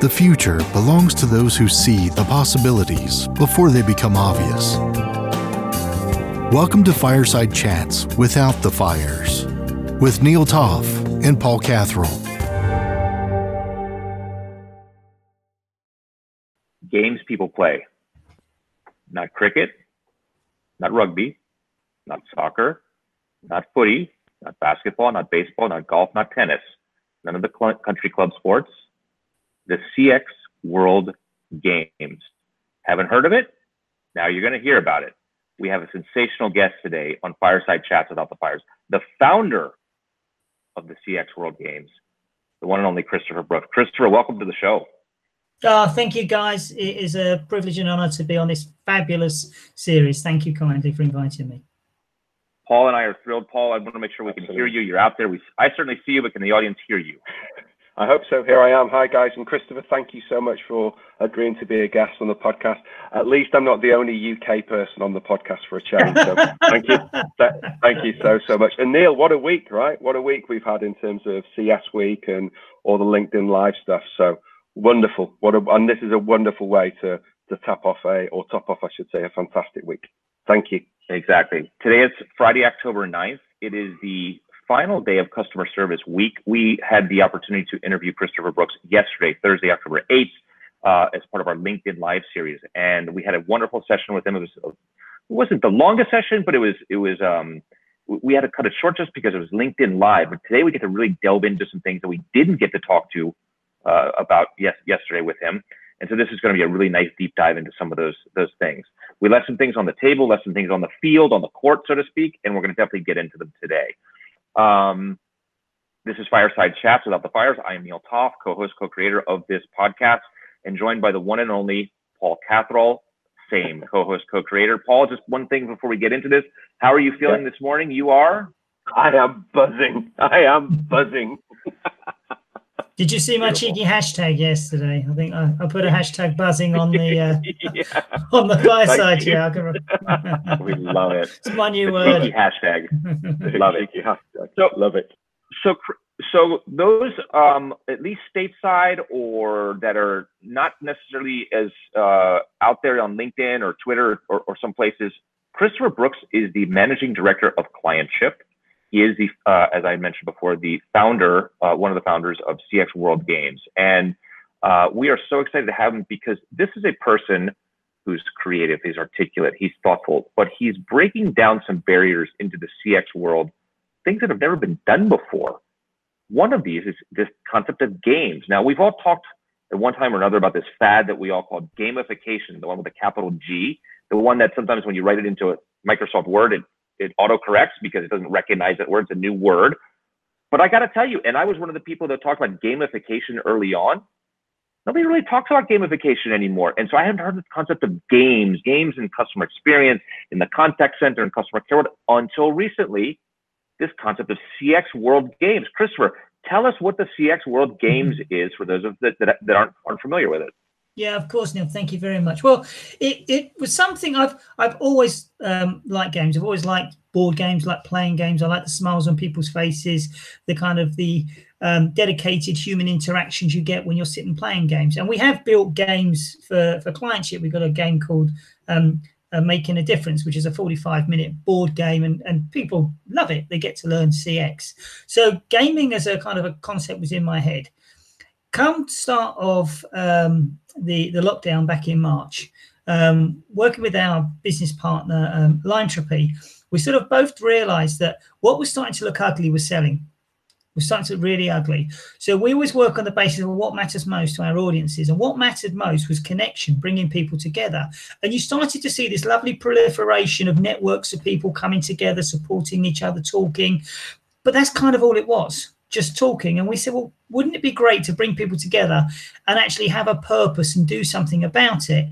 The future belongs to those who see the possibilities before they become obvious. Welcome to Fireside Chats Without the Fires with Neil Toff and Paul Catherall. Games people play, not cricket, not rugby, not soccer, not footy, not basketball, not baseball, not golf, not tennis, none of the cl- country club sports, the CX World Games. Haven't heard of it? Now you're going to hear about it. We have a sensational guest today on Fireside Chats Without the Fires, the founder of the CX World Games, the one and only Christopher Brooks. Christopher, welcome to the show. Oh, thank you, guys. It is a privilege and honor to be on this fabulous series. Thank you kindly for inviting me. Paul and I are thrilled. Paul, I want to make sure we can hear you. You're out there. We, I certainly see you, but can the audience hear you? I hope so. Here I am. Hi, guys. And Christopher, thank you so much for agreeing to be a guest on the podcast. At least I'm not the only UK person on the podcast for a change. So thank you. Thank you so, so much. And Neil, what a week, right? What a week we've had in terms of CS week and all the LinkedIn live stuff. So wonderful. What a, and this is a wonderful way to, to tap off a, or top off, I should say, a fantastic week. Thank you. Exactly. Today is Friday, October 9th. It is the final day of customer service week, we had the opportunity to interview Christopher Brooks yesterday, Thursday, October 8th, uh, as part of our LinkedIn Live series, and we had a wonderful session with him. It was it wasn't the longest session, but it was it was um, we had to cut it short just because it was LinkedIn Live. But today we get to really delve into some things that we didn't get to talk to uh, about yes yesterday with him. And so this is going to be a really nice deep dive into some of those those things. We left some things on the table, left some things on the field, on the court, so to speak, and we're going to definitely get into them today. Um, this is Fireside Chats Without the Fires. I am Neil Toff, co-host, co-creator of this podcast, and joined by the one and only Paul Catherall, same co-host, co-creator. Paul, just one thing before we get into this. How are you feeling this morning? You are? I am buzzing. I am buzzing. Did you see my Beautiful. cheeky hashtag yesterday? I think I, I, put a hashtag buzzing on the uh, yeah. on the buy fireside. Yeah, i we love it. It's my new word. Cheeky hashtag. love it. So love it. So so those um, at least stateside or that are not necessarily as uh, out there on LinkedIn or Twitter or, or some places. Christopher Brooks is the managing director of Clientship he is the, uh, as I mentioned before, the founder, uh, one of the founders of CX World Games. And uh, we are so excited to have him because this is a person who's creative, he's articulate, he's thoughtful, but he's breaking down some barriers into the CX world, things that have never been done before. One of these is this concept of games. Now, we've all talked at one time or another about this fad that we all call gamification, the one with a capital G, the one that sometimes when you write it into a Microsoft Word, it it autocorrects because it doesn't recognize that word. It's a new word. But I got to tell you, and I was one of the people that talked about gamification early on. Nobody really talks about gamification anymore. And so I hadn't heard the concept of games, games and customer experience in the contact center and customer care until recently, this concept of CX World Games. Christopher, tell us what the CX World Games mm-hmm. is for those of that, that, that aren't, aren't familiar with it. Yeah, of course, Neil. Thank you very much. Well, it, it was something I've I've always um, liked games. I've always liked board games, like playing games. I like the smiles on people's faces, the kind of the um, dedicated human interactions you get when you're sitting playing games. And we have built games for for clientship. We've got a game called um, uh, Making a Difference, which is a 45 minute board game, and and people love it. They get to learn CX. So gaming as a kind of a concept was in my head come start of um, the the lockdown back in March, um, working with our business partner um, Limetropy, we sort of both realised that what was starting to look ugly was selling. Was starting to look really ugly. So we always work on the basis of what matters most to our audiences, and what mattered most was connection, bringing people together. And you started to see this lovely proliferation of networks of people coming together, supporting each other, talking. But that's kind of all it was just talking. And we said, well, wouldn't it be great to bring people together and actually have a purpose and do something about it?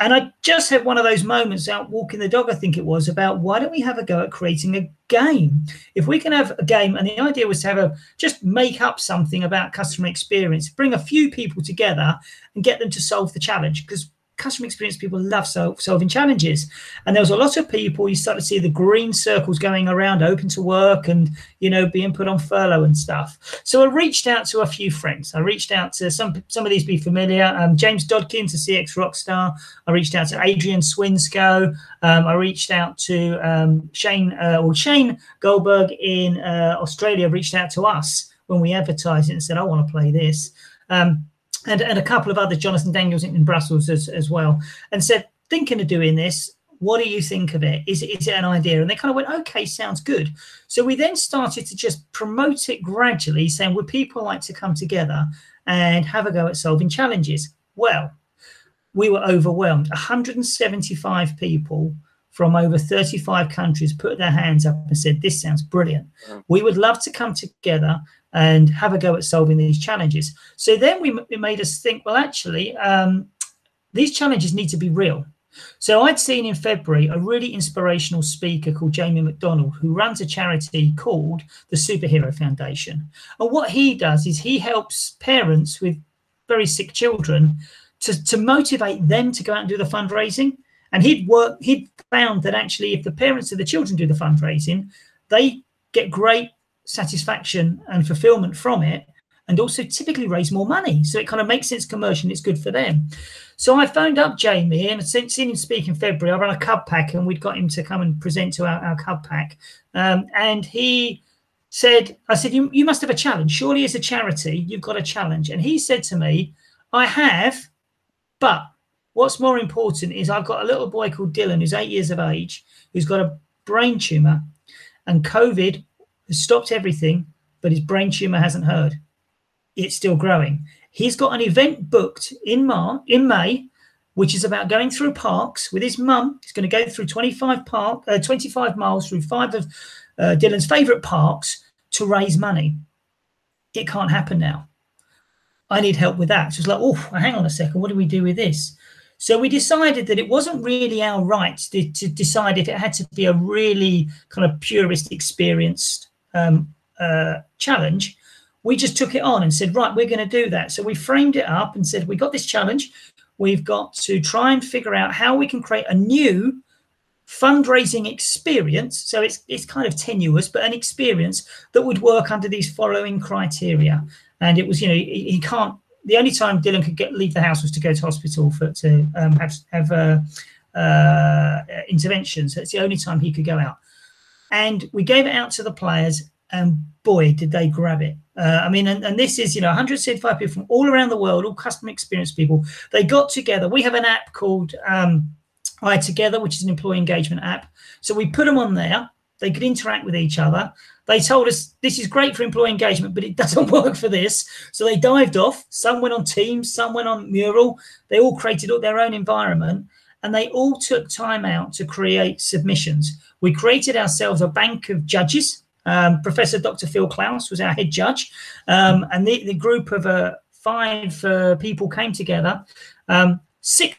And I just had one of those moments out walking the dog, I think it was, about why don't we have a go at creating a game? If we can have a game, and the idea was to have a just make up something about customer experience, bring a few people together and get them to solve the challenge. Because customer experience people love solving challenges. And there was a lot of people, you start to see the green circles going around, open to work and, you know, being put on furlough and stuff. So I reached out to a few friends. I reached out to some, some of these be familiar. Um, James Dodkin to CX Rockstar. I reached out to Adrian Swinscoe. Um, I reached out to um, Shane, uh, or Shane Goldberg in uh, Australia, reached out to us when we advertised it and said, I want to play this. Um, and, and a couple of other Jonathan Daniels in Brussels as, as well, and said, thinking of doing this, what do you think of it? Is, is it an idea? And they kind of went, okay, sounds good. So we then started to just promote it gradually, saying, would people like to come together and have a go at solving challenges? Well, we were overwhelmed. 175 people from over 35 countries put their hands up and said, This sounds brilliant. Mm. We would love to come together and have a go at solving these challenges. So then we, it made us think, well, actually, um, these challenges need to be real. So I'd seen in February a really inspirational speaker called Jamie McDonald, who runs a charity called the Superhero Foundation. And what he does is he helps parents with very sick children to, to motivate them to go out and do the fundraising. And he'd work, he'd found that actually, if the parents of the children do the fundraising, they get great satisfaction and fulfillment from it and also typically raise more money. So it kind of makes sense commercially. It's good for them. So I phoned up Jamie and since seen him speak in February. I ran a cub pack and we'd got him to come and present to our, our cub pack. Um, and he said, I said, you, you must have a challenge. Surely as a charity, you've got a challenge. And he said to me, I have, but what's more important is I've got a little boy called Dylan who's eight years of age, who's got a brain tumor and COVID has stopped everything, but his brain tumor hasn't heard. It's still growing. He's got an event booked in Mar in May, which is about going through parks with his mum. He's going to go through 25 park, uh, 25 miles through five of uh, Dylan's favourite parks to raise money. It can't happen now. I need help with that. So it's like, oh, hang on a second. What do we do with this? So we decided that it wasn't really our right to, to decide if it had to be a really kind of purist, experienced um, uh, challenge, we just took it on and said, right, we're going to do that. So we framed it up and said, we got this challenge. We've got to try and figure out how we can create a new fundraising experience. So it's it's kind of tenuous, but an experience that would work under these following criteria. And it was, you know, he, he can't. The only time Dylan could get leave the house was to go to hospital for to um, have have uh, uh, interventions. So it's the only time he could go out and we gave it out to the players and boy did they grab it. Uh, i mean and, and, this is you know 175 people from all around the world all customer experience people they got together. We have an app called um, i together which is an employee engagement app. So we put them on there. They could interact with each other. They told us this is great for employee engagement but it doesn't work for this. So they dived off. Some went on teams some went on mural. They all created their own environment and they all took time out to create submissions we created ourselves a bank of judges. Um, Professor Dr. Phil Klaus was our head judge, um, and the, the, group of uh, five uh, people came together. Um, six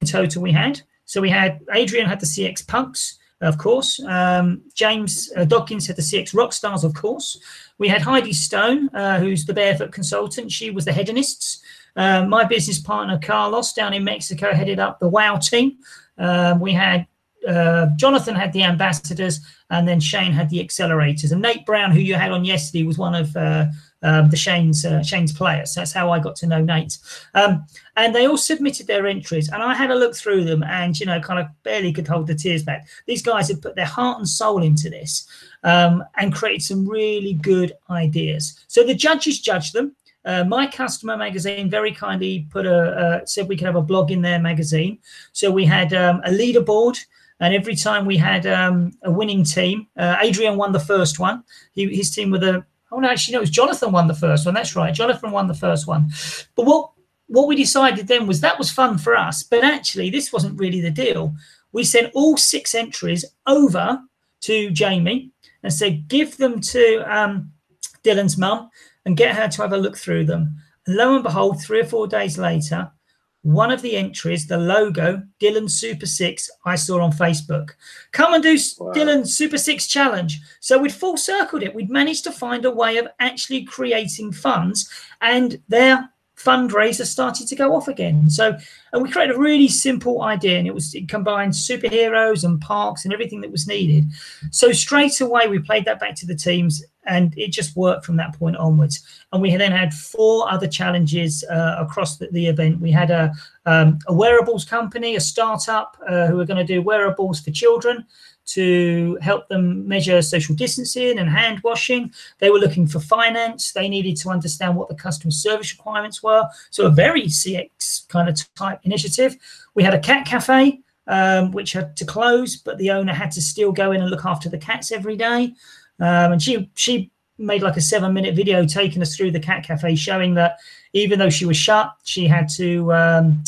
in total we had. So we had Adrian had the CX Punks, of course. Um, James uh, Dodkins had the CX Rockstars, of course. We had Heidi Stone, uh, who's the barefoot consultant. She was the hedonists. Uh, my business partner Carlos down in Mexico headed up the WOW team. Um, we had uh, Jonathan had the ambassadors, and then Shane had the accelerators. And Nate Brown, who you had on yesterday, was one of uh, um, the Shane's uh, Shane's players. That's how I got to know Nate. Um, and they all submitted their entries, and I had a look through them, and you know, kind of barely could hold the tears back. These guys had put their heart and soul into this, um, and created some really good ideas. So the judges judged them. Uh, MyCustomer magazine very kindly put a uh, said we could have a blog in their magazine. So we had um, a leaderboard and every time we had um, a winning team, uh, Adrian won the first one. He, his team were the oh no, actually no, it was Jonathan won the first one. That's right, Jonathan won the first one. But what what we decided then was that was fun for us, but actually this wasn't really the deal. We sent all six entries over to Jamie and said give them to um, Dylan's mum and get her to have a look through them. And lo and behold, three or four days later, one of the entries, the logo, Dylan Super Six, I saw on Facebook. Come and do wow. Dylan Super Six Challenge. So we'd full circled it. We'd managed to find a way of actually creating funds, and their fundraiser started to go off again. So, and we created a really simple idea, and it was it combined superheroes and parks and everything that was needed. So straight away, we played that back to the teams, and it just worked from that point onwards. And we then had four other challenges uh, across the, the, event. We had a um, a wearables company, a startup uh, who were going to do wearables for children to help them measure social distancing and hand washing. They were looking for finance. They needed to understand what the customer service requirements were. So a very CX kind of type initiative. We had a cat cafe, um, which had to close, but the owner had to still go in and look after the cats every day. Um, and she she made like a seven minute video taking us through the cat cafe, showing that even though she was shut, she had to. Um,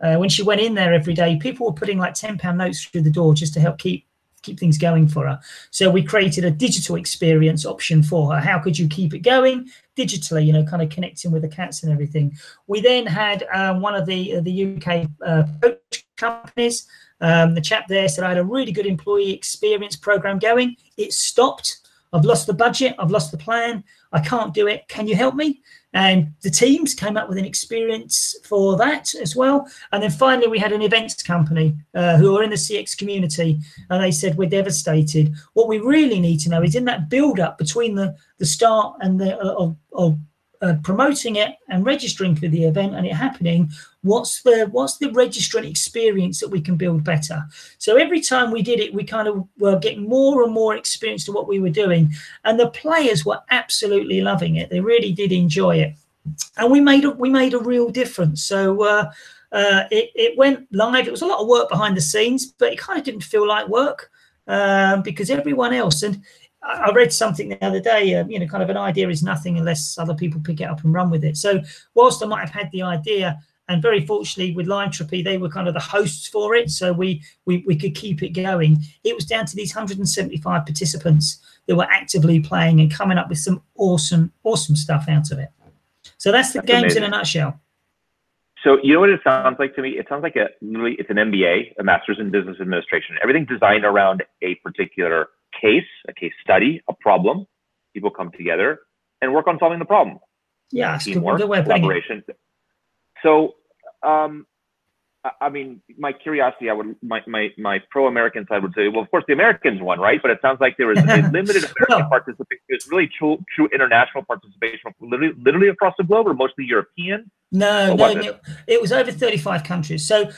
uh, when she went in there every day, people were putting like ten pound notes through the door just to help keep keep things going for her. So we created a digital experience option for her. How could you keep it going digitally? You know, kind of connecting with the cats and everything. We then had um, one of the uh, the UK uh, coach companies. Um, the chap there said I had a really good employee experience program going. It stopped. I've lost the budget. I've lost the plan. I can't do it. Can you help me? And the teams came up with an experience for that as well. And then finally, we had an events company uh, who are in the CX community, and they said, We're devastated. What we really need to know is in that build up between the, the start and the uh, of, of uh, promoting it and registering for the event and it happening what's the what's the registrant experience that we can build better? So every time we did it we kind of were getting more and more experience to what we were doing and the players were absolutely loving it. They really did enjoy it. And we made a we made a real difference. So uh, uh, it, it went live. It was a lot of work behind the scenes but it kind of didn't feel like work um, because everyone else and I read something the other day, uh, you know, kind of an idea is nothing unless other people pick it up and run with it. So, whilst I might have had the idea, and very fortunately with Limetropy, they were kind of the hosts for it, so we we we could keep it going. It was down to these 175 participants that were actively playing and coming up with some awesome, awesome stuff out of it. So that's the that's games amazing. in a nutshell. So you know what it sounds like to me? It sounds like a literally it's an MBA, a Master's in Business Administration. Everything designed around a particular case, a case study, a problem. People come together and work on solving the problem. Yeah, teamwork, collaboration. So, um, I mean, my curiosity, I would, my, my, my pro-American side would say, well, of course, the Americans won, right? But it sounds like there was a limited American well, participation. There's really true, true international participation, literally, literally across the globe, or mostly European. No, no, it? it? was over 35 countries. So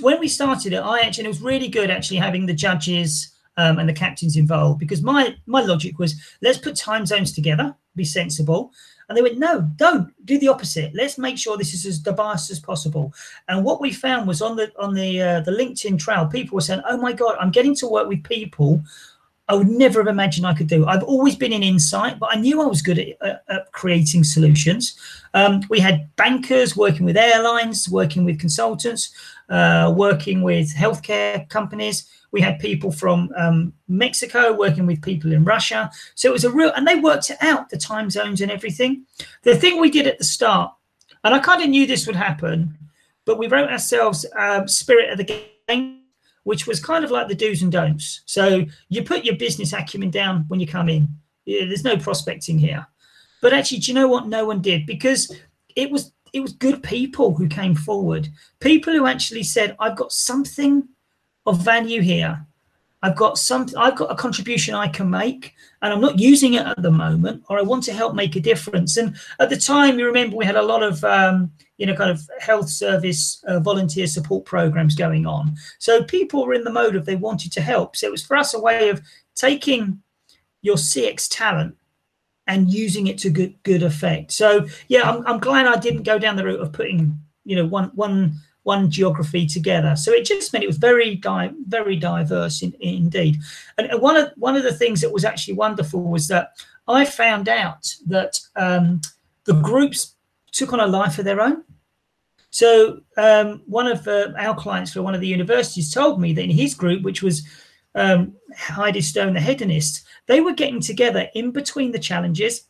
when we started it, I actually, it was really good actually having the judges um, and the captains involved because my my logic was let's put time zones together, be sensible. And they went, no, don't do the opposite. Let's make sure this is as diverse as possible. And what we found was on the on the uh, the LinkedIn trail, people were saying, oh my god, I'm getting to work with people I would never have imagined I could do. I've always been in insight, but I knew I was good at, at, at creating solutions. Um, we had bankers working with airlines, working with consultants, uh, working with healthcare companies. We had people from um, Mexico working with people in Russia. So it was a real, and they worked it out, the time zones and everything. The thing we did at the start, and I kind of knew this would happen, but we wrote ourselves um, Spirit of the Game, which was kind of like the do's and don'ts. So you put your business acumen down when you come in. Yeah, there's no prospecting here. But actually, do you know what? No one did because it was it was good people who came forward. People who actually said, "I've got something of value here. I've got some I've got a contribution I can make and I'm not using it at the moment or I want to help make a difference. And at the time you remember we had a lot of um, you know kind of health service uh, volunteer support programs going on. So people were in the mode of they wanted to help. So it was for us a way of taking your CX talent and using it to good good effect. So yeah, I'm, I'm glad I didn't go down the route of putting you know one one one geography together. So it just meant it was very di- very diverse in, in, indeed. And one of one of the things that was actually wonderful was that I found out that um, the groups took on a life of their own. So um, one of uh, our clients for one of the universities told me that in his group, which was um, Heidi Stone, the hedonist, they were getting together in between the challenges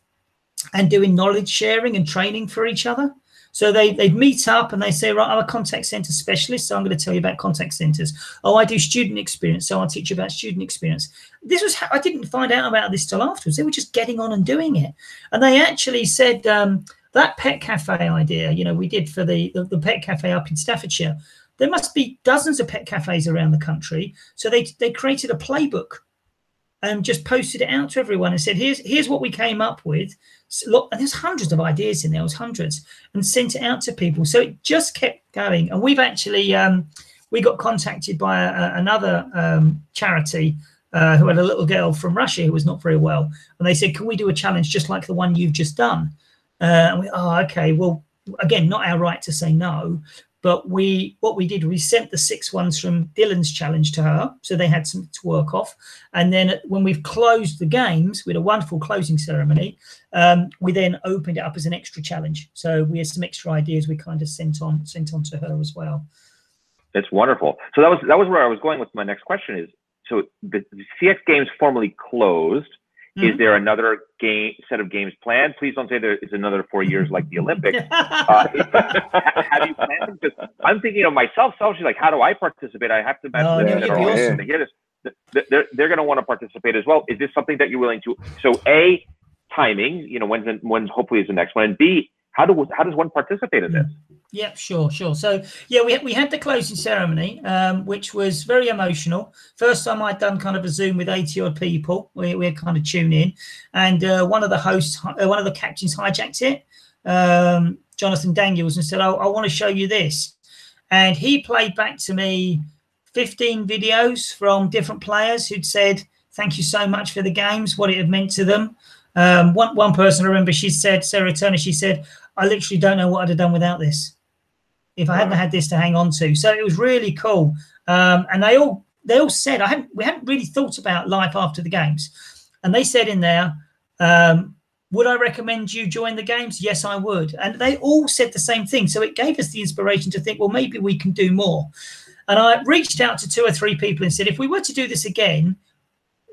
and doing knowledge sharing and training for each other. So they they meet up and they say, right, I'm a contact center specialist, so I'm going to tell you about contact centers. Oh, I do student experience, so I'll teach you about student experience. This was how, I didn't find out about this till afterwards. They were just getting on and doing it, and they actually said. Um, that pet cafe idea, you know, we did for the, the, the pet cafe up in Staffordshire. There must be dozens of pet cafes around the country. So they they created a playbook and just posted it out to everyone and said, "Here's here's what we came up with." So, look, and there's hundreds of ideas in there. It was hundreds, and sent it out to people. So it just kept going. And we've actually um, we got contacted by a, another um, charity uh, who had a little girl from Russia who was not very well, and they said, "Can we do a challenge just like the one you've just done?" Uh, and we, oh, okay. Well, again, not our right to say no, but we what we did we sent the six ones from dylan's challenge to her so they had some to work off. And then when we've closed the games with a wonderful closing ceremony um, we then opened it up as an extra challenge. So we had some extra ideas we kind of sent on sent on to her as well. It's wonderful. So that was that was where i was going with my next question is so the cx games formally closed Mm-hmm. Is there another game set of games planned? Please don't say there is another four years like the Olympics. uh, have you planned? Because I'm thinking of myself selfishly, like, how do I participate? I have to oh, no, no, awesome. to get this. They're, they're going to want to participate as well. Is this something that you're willing to? So, A, timing, you know, when's, the, when's hopefully is the next one. And B, how do how does one participate in this? Yep, sure, sure. So yeah, we we had the closing ceremony, um, which was very emotional. First time I'd done kind of a Zoom with eighty odd people. We we kind of tune in, and uh, one of the hosts, uh, one of the captains, hijacked it, um, Jonathan Daniels, and said, "Oh, I want to show you this," and he played back to me fifteen videos from different players who'd said, "Thank you so much for the games, what it had meant to them." Um, one one person I remember, she said, Sarah Turner, she said, I literally don't know what I'd have done without this if I hadn't had this to hang on to. So it was really cool. Um, and they all they all said I hadn't we hadn't really thought about life after the games, and they said in there, um, would I recommend you join the games? Yes, I would. And they all said the same thing. So it gave us the inspiration to think, well, maybe we can do more. And I reached out to two or three people and said, if we were to do this again,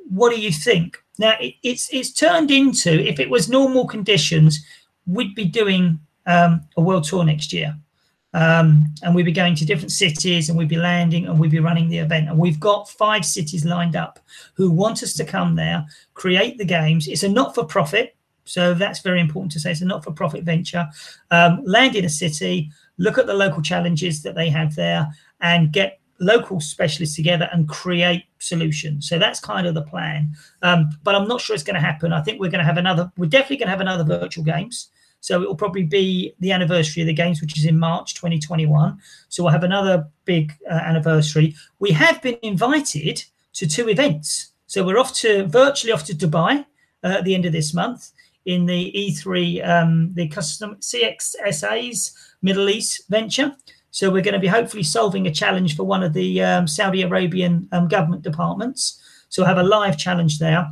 what do you think? Now it, it's it's turned into if it was normal conditions, we'd be doing um, a world tour next year. Um, and we'd be going to different cities and we'd be landing and we'd be running the event. And we've got five cities lined up who want us to come there, create the games. It's a not for profit. So that's very important to say. It's a not for profit venture. Um, land in a city, look at the local challenges that they have there, and get local specialists together and create solutions. So that's kind of the plan. Um, but I'm not sure it's going to happen. I think we're going to have another, we're definitely going to have another virtual games. So it will probably be the anniversary of the games, which is in March 2021. So we'll have another big uh, anniversary. We have been invited to two events. So we're off to virtually off to Dubai uh, at the end of this month in the E3, um, the custom CXSA's Middle East venture. So we're going to be hopefully solving a challenge for one of the um, Saudi Arabian um, government departments. So we'll have a live challenge there.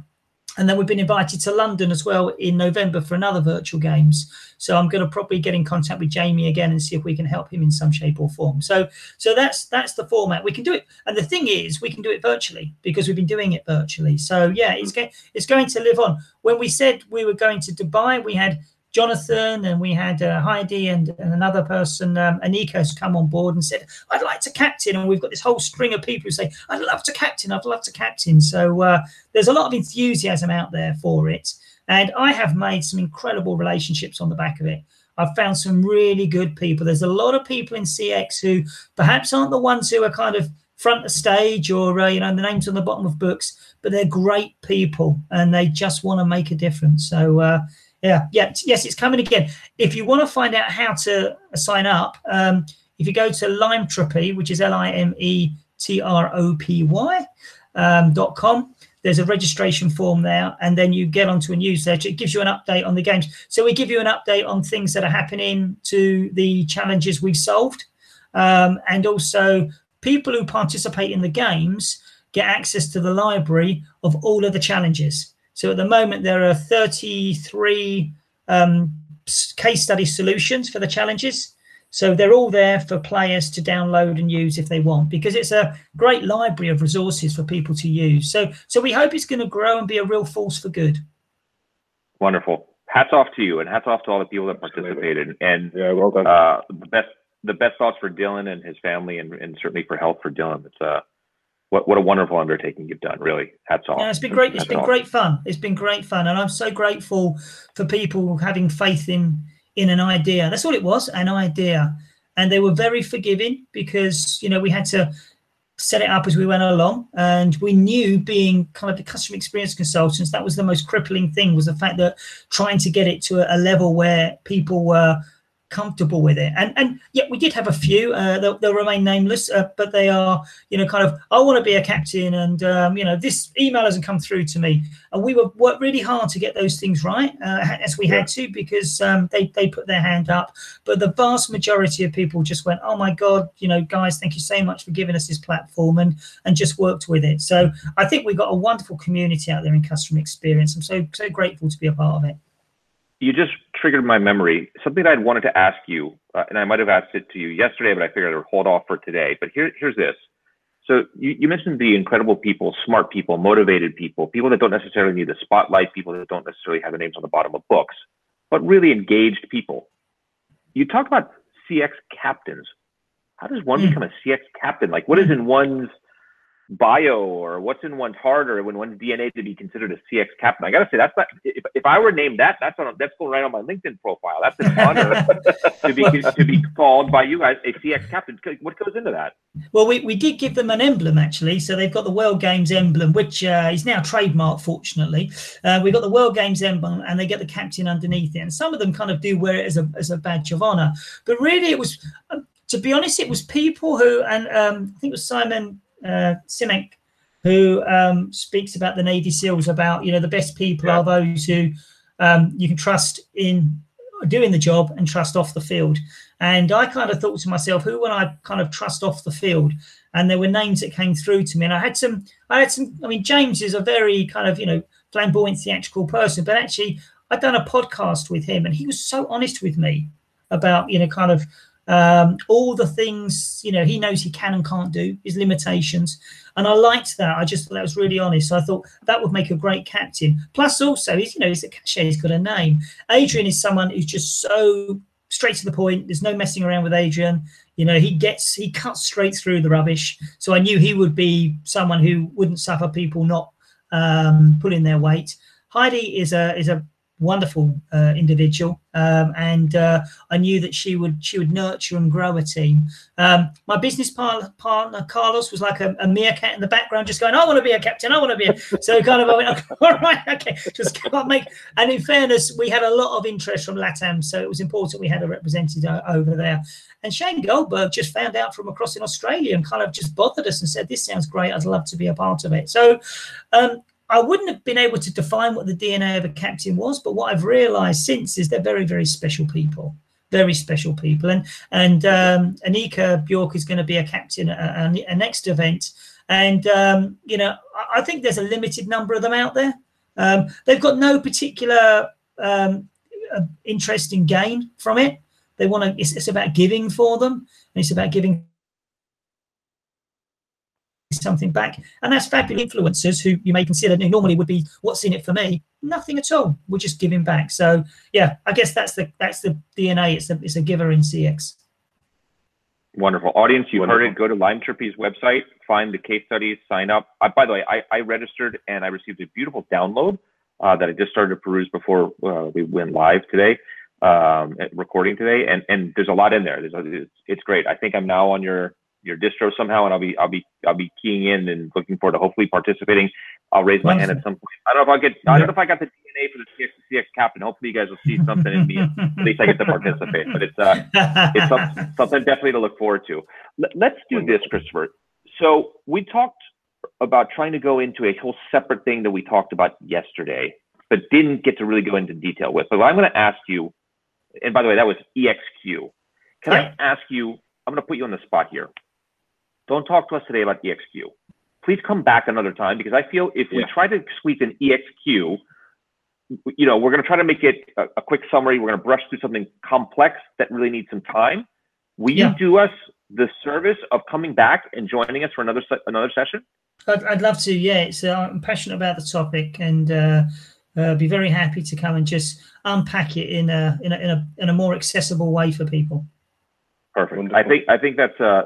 And then we've been invited to London as well in November for another virtual games. So I'm going to probably get in contact with Jamie again and see if we can help him in some shape or form. So so that's that's the format. We can do it, and the thing is, we can do it virtually because we've been doing it virtually. So yeah, it's mm. going it's going to live on. When we said we were going to Dubai, we had Jonathan and we had uh, Heidi and, and another person, um, Anika's come on board and said, I'd like to captain. And we've got this whole string of people who say, I'd love to captain, I'd love to captain. So uh, there's a lot of enthusiasm out there for it. And I have made some incredible relationships on the back of it. I've found some really good people. There's a lot of people in CX who perhaps aren't the ones who are kind of front of stage or uh, you know the names on the bottom of books, but they're great people and they just want to make a difference. So uh, yeah, yeah, yes, it's coming again. If you want to find out how to sign up, um, if you go to Limetropy, which is L I M E T R O P Y um, dot com, there's a registration form there, and then you get onto a newsletter. It gives you an update on the games. So we give you an update on things that are happening to the challenges we've solved, um, and also people who participate in the games get access to the library of all of the challenges. So at the moment, there are 33 um, case study solutions for the challenges. So they're all there for players to download and use if they want, because it's a great library of resources for people to use. So, so we hope it's going to grow and be a real force for good. Wonderful. Hats off to you, and hats off to all the people that participated. And yeah, well done. Uh, the best, the best thoughts for Dylan and his family, and, and certainly for health for Dylan. It's uh, what what a wonderful undertaking you've done. Really, hats off. Yeah, it's been great. It's been great fun. It's been great fun, and I'm so grateful for people having faith in in an idea. That's all it was, an idea. And they were very forgiving because, you know, we had to set it up as we went along and we knew being kind of the customer experience consultants that was the most crippling thing was the fact that trying to get it to a, a level where people were comfortable with it. And and yeah, we did have a few. Uh, they'll, they'll remain nameless, uh, but they are you know kind of I want to be a captain, and um, you know this email hasn't come through to me, and we were worked really hard to get those things right uh, as we had to because um, they they put their hand up. But the vast majority of people just went, oh my god, you know guys, thank you so much for giving us this platform, and and just worked with it. So I think we've got a wonderful community out there in customer experience. I'm so so grateful to be a part of it you just triggered my memory. Something I'd wanted to ask you, uh, and I might have asked it to you yesterday, but I figured I'd hold off for today. But here, here's this. So you, you mentioned the incredible people, smart people, motivated people, people that don't necessarily need the spotlight, people that don't necessarily have the names on the bottom of books, but really engaged people. You talked about CX captains. How does one mm. become a CX captain? Like, what is in one's bio or what's in one's heart or when one's DNA to be considered a CX captain. I gotta say that's not if, if I were named that, that's on that's going right on my LinkedIn profile. That's an honor to be to be called by you guys a CX captain. What goes into that? Well, we, we did give them an emblem actually. So they've got the World Games emblem, which uh, is now trademark, fortunately. Uh, we've got the World Games emblem and they get the captain underneath it. And some of them kind of do wear it as a as a badge of honor. But really it was uh, to be honest, it was people who and um, I think it was Simon uh, Sinek, who um, speaks about the Navy SEALs, about you know the best people yeah. are those who um, you can trust in doing the job and trust off the field. And I kind of thought to myself, who would I kind of trust off the field? And there were names that came through to me, and I had some. I had some. I mean, James is a very kind of you know flamboyant theatrical person, but actually, I'd done a podcast with him, and he was so honest with me about you know kind of um, all the things you know he knows he can and can't do, his limitations, and I liked that. I just thought that was really honest. So I thought that would make a great captain. Plus, also he's you know he's a cachet, he's got a name. Adrian is someone who's just so straight to the point. There's no messing around with Adrian. You know, he gets he cuts straight through the rubbish. So I knew he would be someone who wouldn't suffer people not um, pulling their weight. Heidi is a is a wonderful uh, individual, um, and uh, I knew that she would she would nurture and grow a team. Um, my business par- partner Carlos was like a, a, meerkat in the background, just going, "I want to be a captain. I want to be." A... So kind of, I went, "All right, okay." Just can't make. And in fairness, we had a lot of interest from LATAM, so it was important we had a representative over there. And Shane Goldberg just found out from across in Australia and kind of just bothered us and said, "This sounds great. I'd love to be a part of it." So. Um, I wouldn't have been able to define what the DNA of a captain was, but what I've realised since is they're very, very special people, very special people. And and um, Anika Bjork is going to be a captain at a, next event, and um, you know I, I, think there's a limited number of them out there. Um, they've got no particular um, uh, interest in gain from it. They want to. It's, it's about giving for them, and it's about giving something back. And that's fabulous influencers who you may consider who normally would be what's in it for me. Nothing at all. We're just giving back. So yeah, I guess that's the that's the DNA. It's a it's a giver in CX. Wonderful audience. You heard it. Go to Limetropy's website, find the case studies, sign up. Uh, by the way, I, I registered and I received a beautiful download uh, that I just started to peruse before uh, we went live today, um, recording today. And and there's a lot in there. There's a, it's, it's great. I think I'm now on your your distro somehow, and I'll be I'll be I'll be keying in and looking forward to hopefully participating. I'll raise my hand at some point. I don't know if I get I don't know if I got the DNA for the CX, CX captain. Hopefully, you guys will see something in me. at least I get to participate. But it's uh it's something, something definitely to look forward to. Let's do this, Christopher. So we talked about trying to go into a whole separate thing that we talked about yesterday, but didn't get to really go into detail with. So I'm going to ask you, and by the way, that was EXQ. Can yeah. I ask you? I'm going to put you on the spot here. Don't talk to us today about EXQ. Please come back another time because I feel if we try to squeeze an EXQ, you know, we're going to try to make it a, a quick summary. We're going to brush through something complex that really needs some time. Will yeah. you do us the service of coming back and joining us for another se- another session? I'd, I'd love to. Yeah, it's, uh, I'm passionate about the topic and uh, uh, be very happy to come and just unpack it in a in a in a, in a more accessible way for people. Perfect. Wonderful. I think I think that's uh,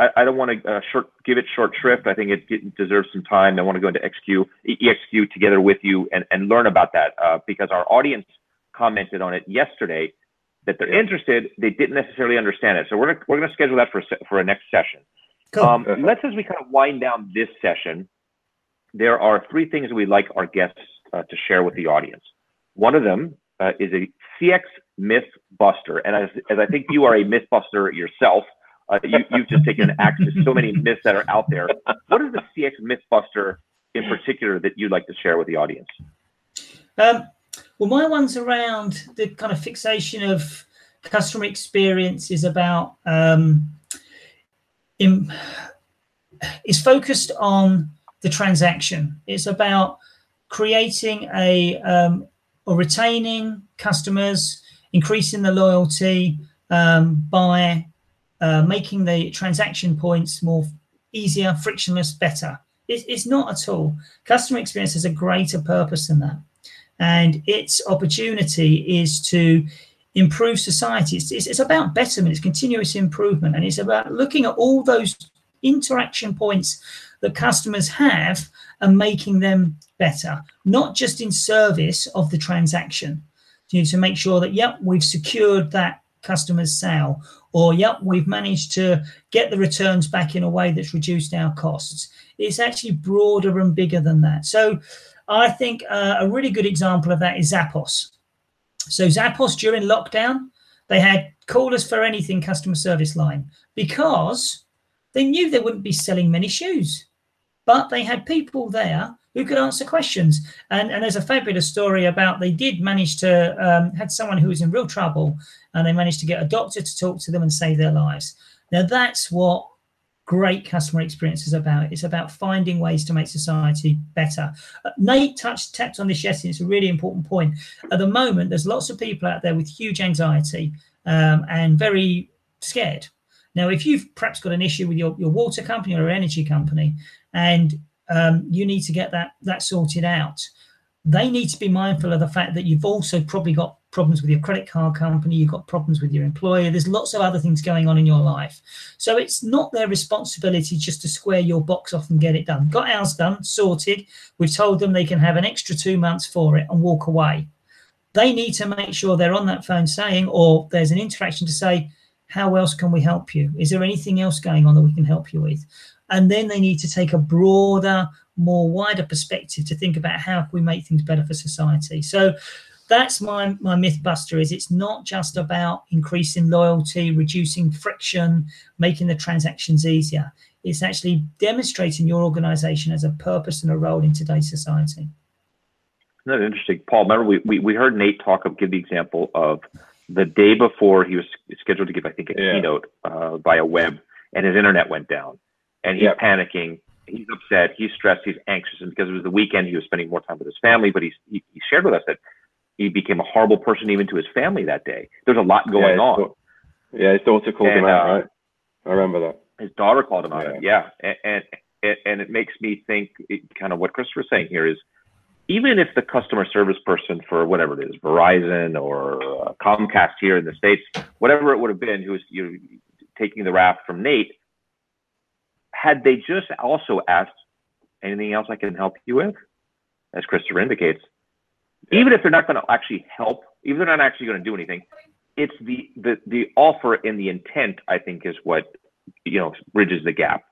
I, I don't want to uh, short give it short shrift. I think it, it, deserves some time. I want to go into XQ EXQ together with you and and learn about that uh, because our audience commented on it yesterday. that they're interested, they didn't necessarily understand it. So we're gonna, we're going to schedule that for for a next session. Cool. Um, let's as we kind of wind down this session, there are three things we'd like our guests uh, to share with the audience. One of them uh, is a CX myth buster, and as, as I think you are a myth buster yourself, uh, you, have just taken an axe to so many myths that are out there. What is the CX myth buster in particular that you'd like to share with the audience? Um, well, my one's around the kind of fixation of customer experience is about um, in, is focused on the transaction. It's about creating a um, or retaining customers, increasing the loyalty um, by uh, making the transaction points more easier, frictionless, better. It, it's not at all. Customer experience has a greater purpose than that. And its opportunity is to improve society. It's, it's, it's about betterment, it's continuous improvement, and it's about looking at all those interaction points that customers have and making them better, not just in service of the transaction. You know, to make sure that, yep, we've secured that customer's sale, or yep, we've managed to get the returns back in a way that's reduced our costs. It's actually broader and bigger than that. So I think uh, a really good example of that is Zappos. So Zappos during lockdown, they had call us for anything customer service line because they knew they wouldn't be selling many shoes, but they had people there who could answer questions. And, and there's a fabulous story about they did manage to um, had someone who was in real trouble, and they managed to get a doctor to talk to them and save their lives. Now that's what great customer experience is about. It's about finding ways to make society better. Uh, Nate touched tapped on this yesterday. It's a really important point. At the moment, there's lots of people out there with huge anxiety um, and very scared. Now, if you've perhaps got an issue with your, your water company or energy company, and um, you need to get that that sorted out, they need to be mindful of the fact that you've also probably got problems with your credit card company, you've got problems with your employer, there's lots of other things going on in your life. So it's not their responsibility just to square your box off and get it done. Got ours done, sorted. We've told them they can have an extra two months for it and walk away. They need to make sure they're on that phone saying, or there's an interaction to say, how else can we help you? Is there anything else going on that we can help you with? And then they need to take a broader, more wider perspective to think about how can we make things better for society. So that's my my myth buster is it's not just about increasing loyalty reducing friction making the transactions easier it's actually demonstrating your organization as a purpose and a role in today's society that's interesting paul remember we, we, we heard nate talk of give the example of the day before he was scheduled to give i think a yeah. keynote uh, via web and his internet went down and he's yep. panicking he's upset he's stressed he's anxious and because it was the weekend he was spending more time with his family but he's, he, he shared with us that he became a horrible person even to his family that day. There's a lot going yeah, on. yeah, his daughter called and, him out, uh, right? I remember that. His daughter called him out. Yeah, yeah. And, and and it makes me think it, kind of what Christopher's saying here is even if the customer service person for whatever it is, Verizon or uh, Comcast here in the states, whatever it would have been, who was you know, taking the raft from Nate, had they just also asked anything else I can help you with, as Christopher indicates, even if they're not going to actually help, even if they're not actually going to do anything, it's the the the offer and the intent. I think is what you know bridges the gap.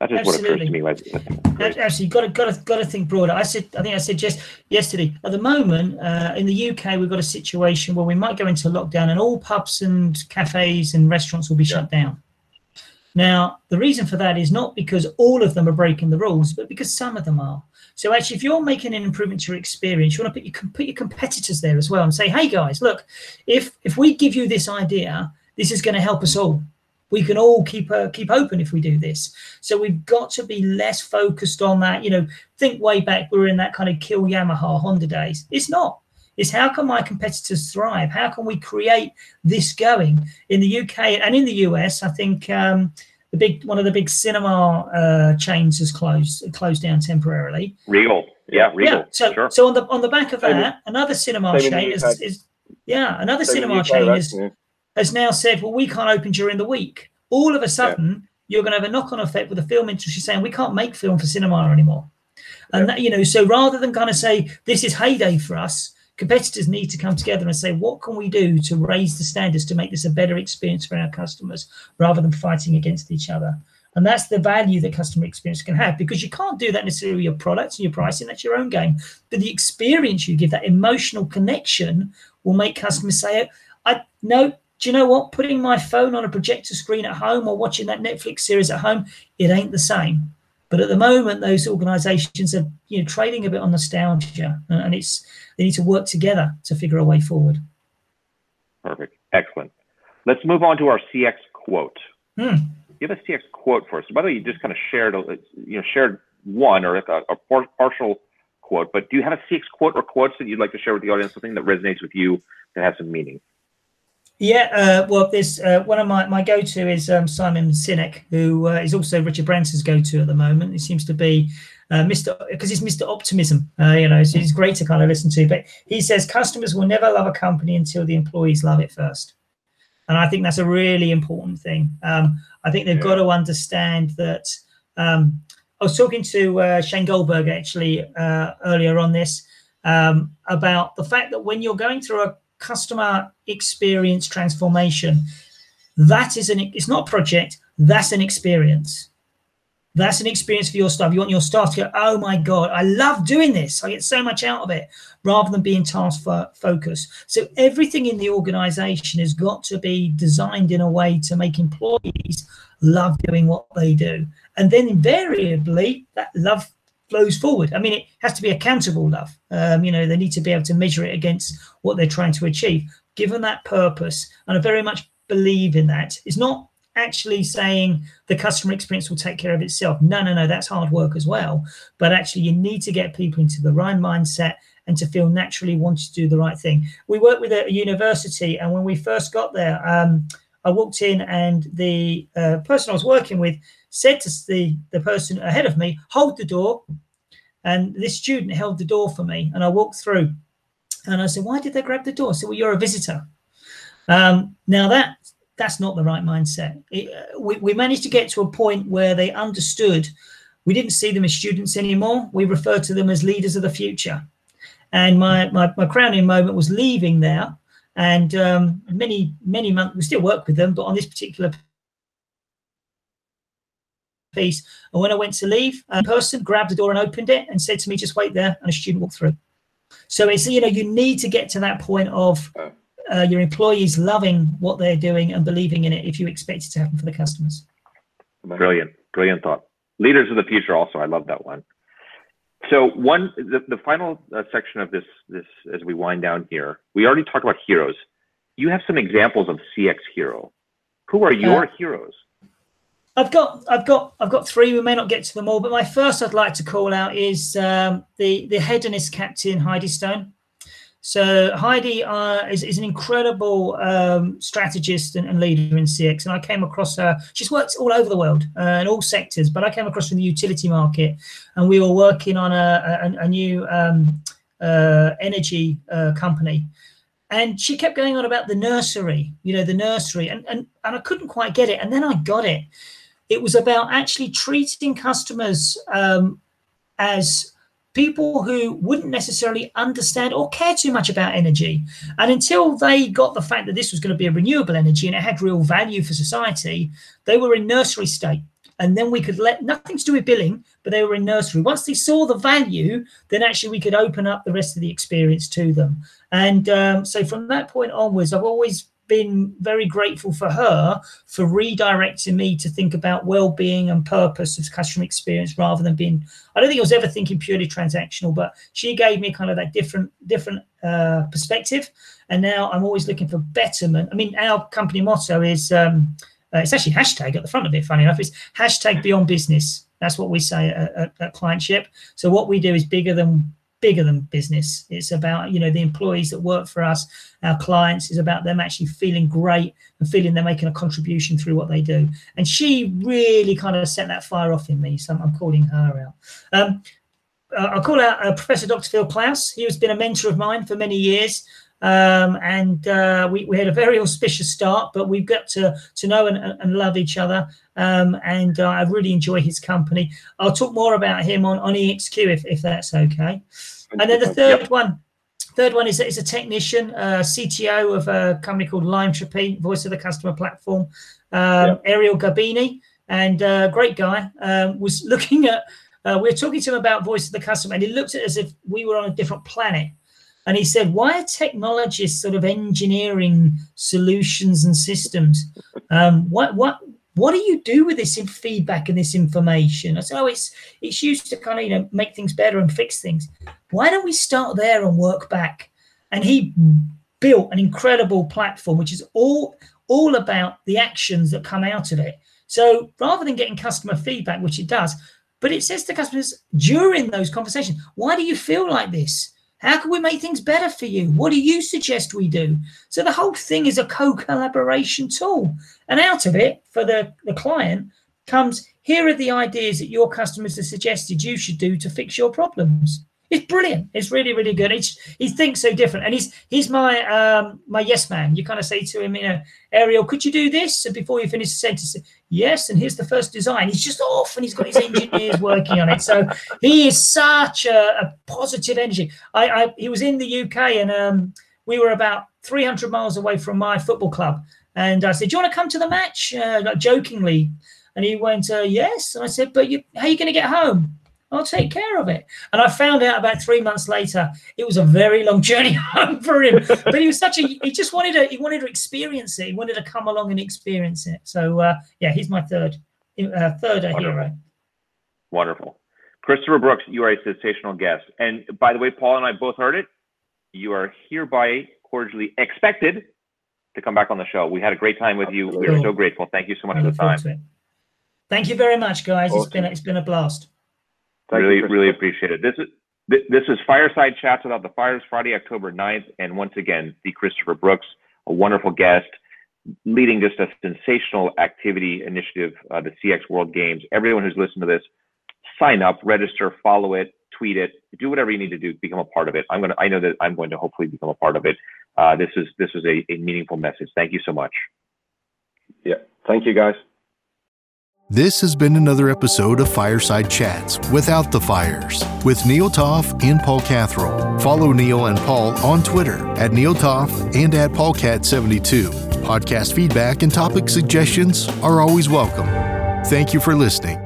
That's just Absolutely. what occurs to me. Actually, you've got to, got to got to think broader. I said, I think I said just yesterday. At the moment, uh, in the UK, we've got a situation where we might go into lockdown, and all pubs and cafes and restaurants will be yeah. shut down. Now, the reason for that is not because all of them are breaking the rules, but because some of them are. So actually, if you're making an improvement to your experience, you want to put your, put your competitors there as well and say, hey guys, look, if if we give you this idea, this is going to help us all. We can all keep uh, keep open if we do this. So we've got to be less focused on that. You know, think way back we were in that kind of kill Yamaha Honda days. It's not. It's how can my competitors thrive? How can we create this going in the UK and in the US? I think um, the big one of the big cinema uh, chains has closed closed down temporarily. Regal, yeah, Regal. Yeah, so sure. so on the on the back of that, another cinema chain is, is, yeah another cinema chain is. Has now said, well, we can't open during the week. All of a sudden, yeah. you're going to have a knock on effect with the film industry saying we can't make film for cinema anymore. And yeah. that, you know, so rather than kind of say this is heyday for us, competitors need to come together and say, what can we do to raise the standards to make this a better experience for our customers rather than fighting against each other? And that's the value that customer experience can have because you can't do that necessarily with your products and your pricing. That's your own game. But the experience you give, that emotional connection, will make customers say, I know, do you know what? Putting my phone on a projector screen at home or watching that Netflix series at home, it ain't the same. But at the moment, those organisations are you know trading a bit on nostalgia, and it's they need to work together to figure a way forward. Perfect, excellent. Let's move on to our CX quote. Hmm. Give a CX quote for us. By the way, you just kind of shared, a you know, shared one or a, a partial quote, but do you have a CX quote or quotes that you'd like to share with the audience? Something that resonates with you that has some meaning? Yeah, uh, well, this uh, one of my, my go to is um, Simon Sinek, who uh, is also Richard Branson's go to at the moment. He seems to be uh, Mr. because he's Mr. Optimism. Uh, you know, so he's great to kind of listen to. But he says customers will never love a company until the employees love it first, and I think that's a really important thing. Um, I think they've yeah. got to understand that. Um, I was talking to uh, Shane Goldberg actually earlier on this um, about the fact that when you're going through a customer experience transformation. That is an it's not a project, that's an experience. That's an experience for your staff. You want your staff to go, oh my God, I love doing this. I get so much out of it rather than being task focused. So everything in the organization has got to be designed in a way to make employees love doing what they do. And then invariably that love flows forward. I mean, it has to be accountable love. Um, you know, they need to be able to measure it against what they're trying to achieve. Given that purpose, and I very much believe in that, it's not actually saying the customer experience will take care of itself. No, no, no, that's hard work as well. But actually, you need to get people into the right mindset and to feel naturally wanting to do the right thing. We work with a university, and when we first got there, um, I walked in, and the uh, person I was working with said to the, the person ahead of me, hold the door. And this student held the door for me, and I walked through. And I said, Why did they grab the door? I said, Well, you're a visitor. Um, now, that that's not the right mindset. It, uh, we, we managed to get to a point where they understood we didn't see them as students anymore. We referred to them as leaders of the future. And my, my, my crowning moment was leaving there. And um, many, many months, we still work with them, but on this particular piece. And when I went to leave, a person grabbed the door and opened it and said to me, just wait there. And a student walked through. So it's, you know, you need to get to that point of uh, your employees loving what they're doing and believing in it if you expect it to happen for the customers. Brilliant, brilliant thought. Leaders of the future also, I love that one. So one, the, the final uh, section of this, this as we wind down here, we already talked about heroes. You have some examples of CX hero. Who are your uh, heroes? I've got, I've got, I've got three. We may not get to them all, but my first I'd like to call out is um, the the hedonist captain Heidi Stone. So Heidi uh, is, is an incredible um, strategist and, and, leader in CX, and I came across her. She's worked all over the world uh, in all sectors, but I came across in the utility market, and we were working on a, a, a new um, uh, energy uh, company. And she kept going on about the nursery, you know, the nursery, and, and and I couldn't quite get it, and then I got it it was about actually treating customers um, as people who wouldn't necessarily understand or care too much about energy. And until they got the fact that this was going to be a renewable energy and it had real value for society, they were in nursery state. And then we could let nothing to do with billing, but they were in nursery. Once they saw the value, then actually we could open up the rest of the experience to them. And um, so from that point onwards, I've always been very grateful for her for redirecting me to think about well-being and purpose of customer experience rather than being i don't think i was ever thinking purely transactional but she gave me kind of that different different uh, perspective. And now i'm always looking for betterment. I mean our company motto is um, uh, it's actually hashtag at the front of it funny enough. It's hashtag beyond business. That's what we say at, at, at clientship. So what we do is bigger than bigger than business. It's about you know the employees that work for us, our clients. Is about them actually feeling great and feeling they're making a contribution through what they do. And she really kind of set that fire off in me. So I'm, calling her out. Um, I'll call out uh, Professor Dr. Phil Klaus. He has been a mentor of mine for many years. Um, and uh, we, we had a very auspicious start, but we've got to to know and, and love each other. Um, and uh, I really enjoy his company. I'll talk more about him on, on EXQ if, if that's okay. And then the third one, Third one is, is a technician, uh, CTO of a company called Limetropy, voice of the customer platform, um, yeah. Ariel Gabini, and uh, great guy, um, was looking at, uh, we were talking to him about voice of the customer, and he looked at it as if we were on a different planet. And he said, Why are technologists sort of engineering solutions and systems? Um, what, what, what do you do with this feedback and this information? I said, oh, it's it's used to kind of you know make things better and fix things. Why don't we start there and work back? And he built an incredible platform, which is all all about the actions that come out of it. So rather than getting customer feedback, which it does, but it says to customers during those conversations, why do you feel like this? How can we make things better for you? What do you suggest we do? So the whole thing is a co-collaboration tool. And out of it, for the, the client, comes here are the ideas that your customers have suggested you should do to fix your problems. It's brilliant. It's really, really good. It's, he thinks so different, and he's he's my um, my yes man. You kind of say to him, you know, Ariel, could you do this? And before you finish the sentence, yes. And here's the first design. He's just off, and he's got his engineers working on it. So he is such a, a positive energy. I, I, he was in the UK, and um, we were about 300 miles away from my football club. And I said, "Do you want to come to the match?" Uh, like jokingly, and he went, uh, "Yes." And I said, "But you, how are you going to get home?" I'll take care of it. And I found out about three months later, it was a very long journey home for him. but he was such a, he just wanted to, he wanted to experience it. He wanted to come along and experience it. So uh, yeah, he's my third, uh, third Wonderful. hero. Wonderful. Christopher Brooks, you are a sensational guest. And by the way, Paul and I both heard it. You are hereby cordially expected to come back on the show. We had a great time with you. We are so grateful. Thank you so much for the time. Thank you very much, guys. Awesome. It's been it's been a blast. Thank really, really appreciate it. This is this is Fireside Chats Without the Fires, Friday, October 9th. And once again, the Christopher Brooks, a wonderful guest, leading just a sensational activity initiative, uh, the CX World Games. Everyone who's listened to this, sign up, register, follow it, tweet it, do whatever you need to do, become a part of it. I'm gonna, I know that I'm going to hopefully become a part of it. Uh, this is this is a, a meaningful message. Thank you so much. Yeah, thank you, guys. This has been another episode of Fireside Chats Without the Fires with Neil Toff and Paul Catherall. Follow Neil and Paul on Twitter at Neil Toff and at PaulCat72. Podcast feedback and topic suggestions are always welcome. Thank you for listening.